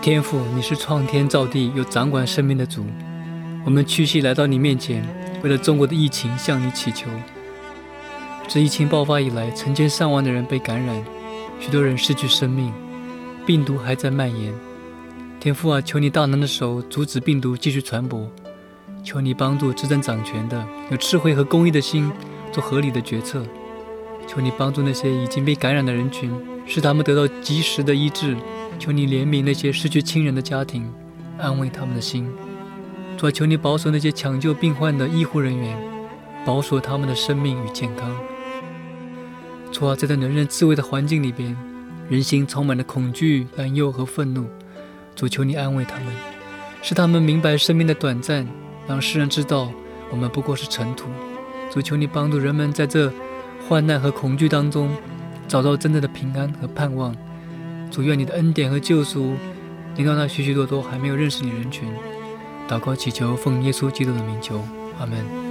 天赋你是创天造地又掌管生命的主我们屈膝来到你面前为了中国的疫情向你祈求。自疫情爆发以来成千上万的人被感染许多人失去生命病毒还在蔓延。天赋啊求你大能的手阻止病毒继续传播求你帮助执政掌权的有智慧和公益的心做合理的决策，求你帮助那些已经被感染的人群，使他们得到及时的医治。求你怜悯那些失去亲人的家庭，安慰他们的心。主啊，求你保守那些抢救病患的医护人员，保守他们的生命与健康。主啊，在这人人自危的环境里边，人心充满了恐惧、担忧和愤怒。主，求你安慰他们，使他们明白生命的短暂，让世人知道我们不过是尘土。主，求你帮助人们在这患难和恐惧当中，找到真正的平安和盼望。主，愿你的恩典和救赎临到那许许多多还没有认识你人群。祷告祈求，奉耶稣基督的名求，阿门。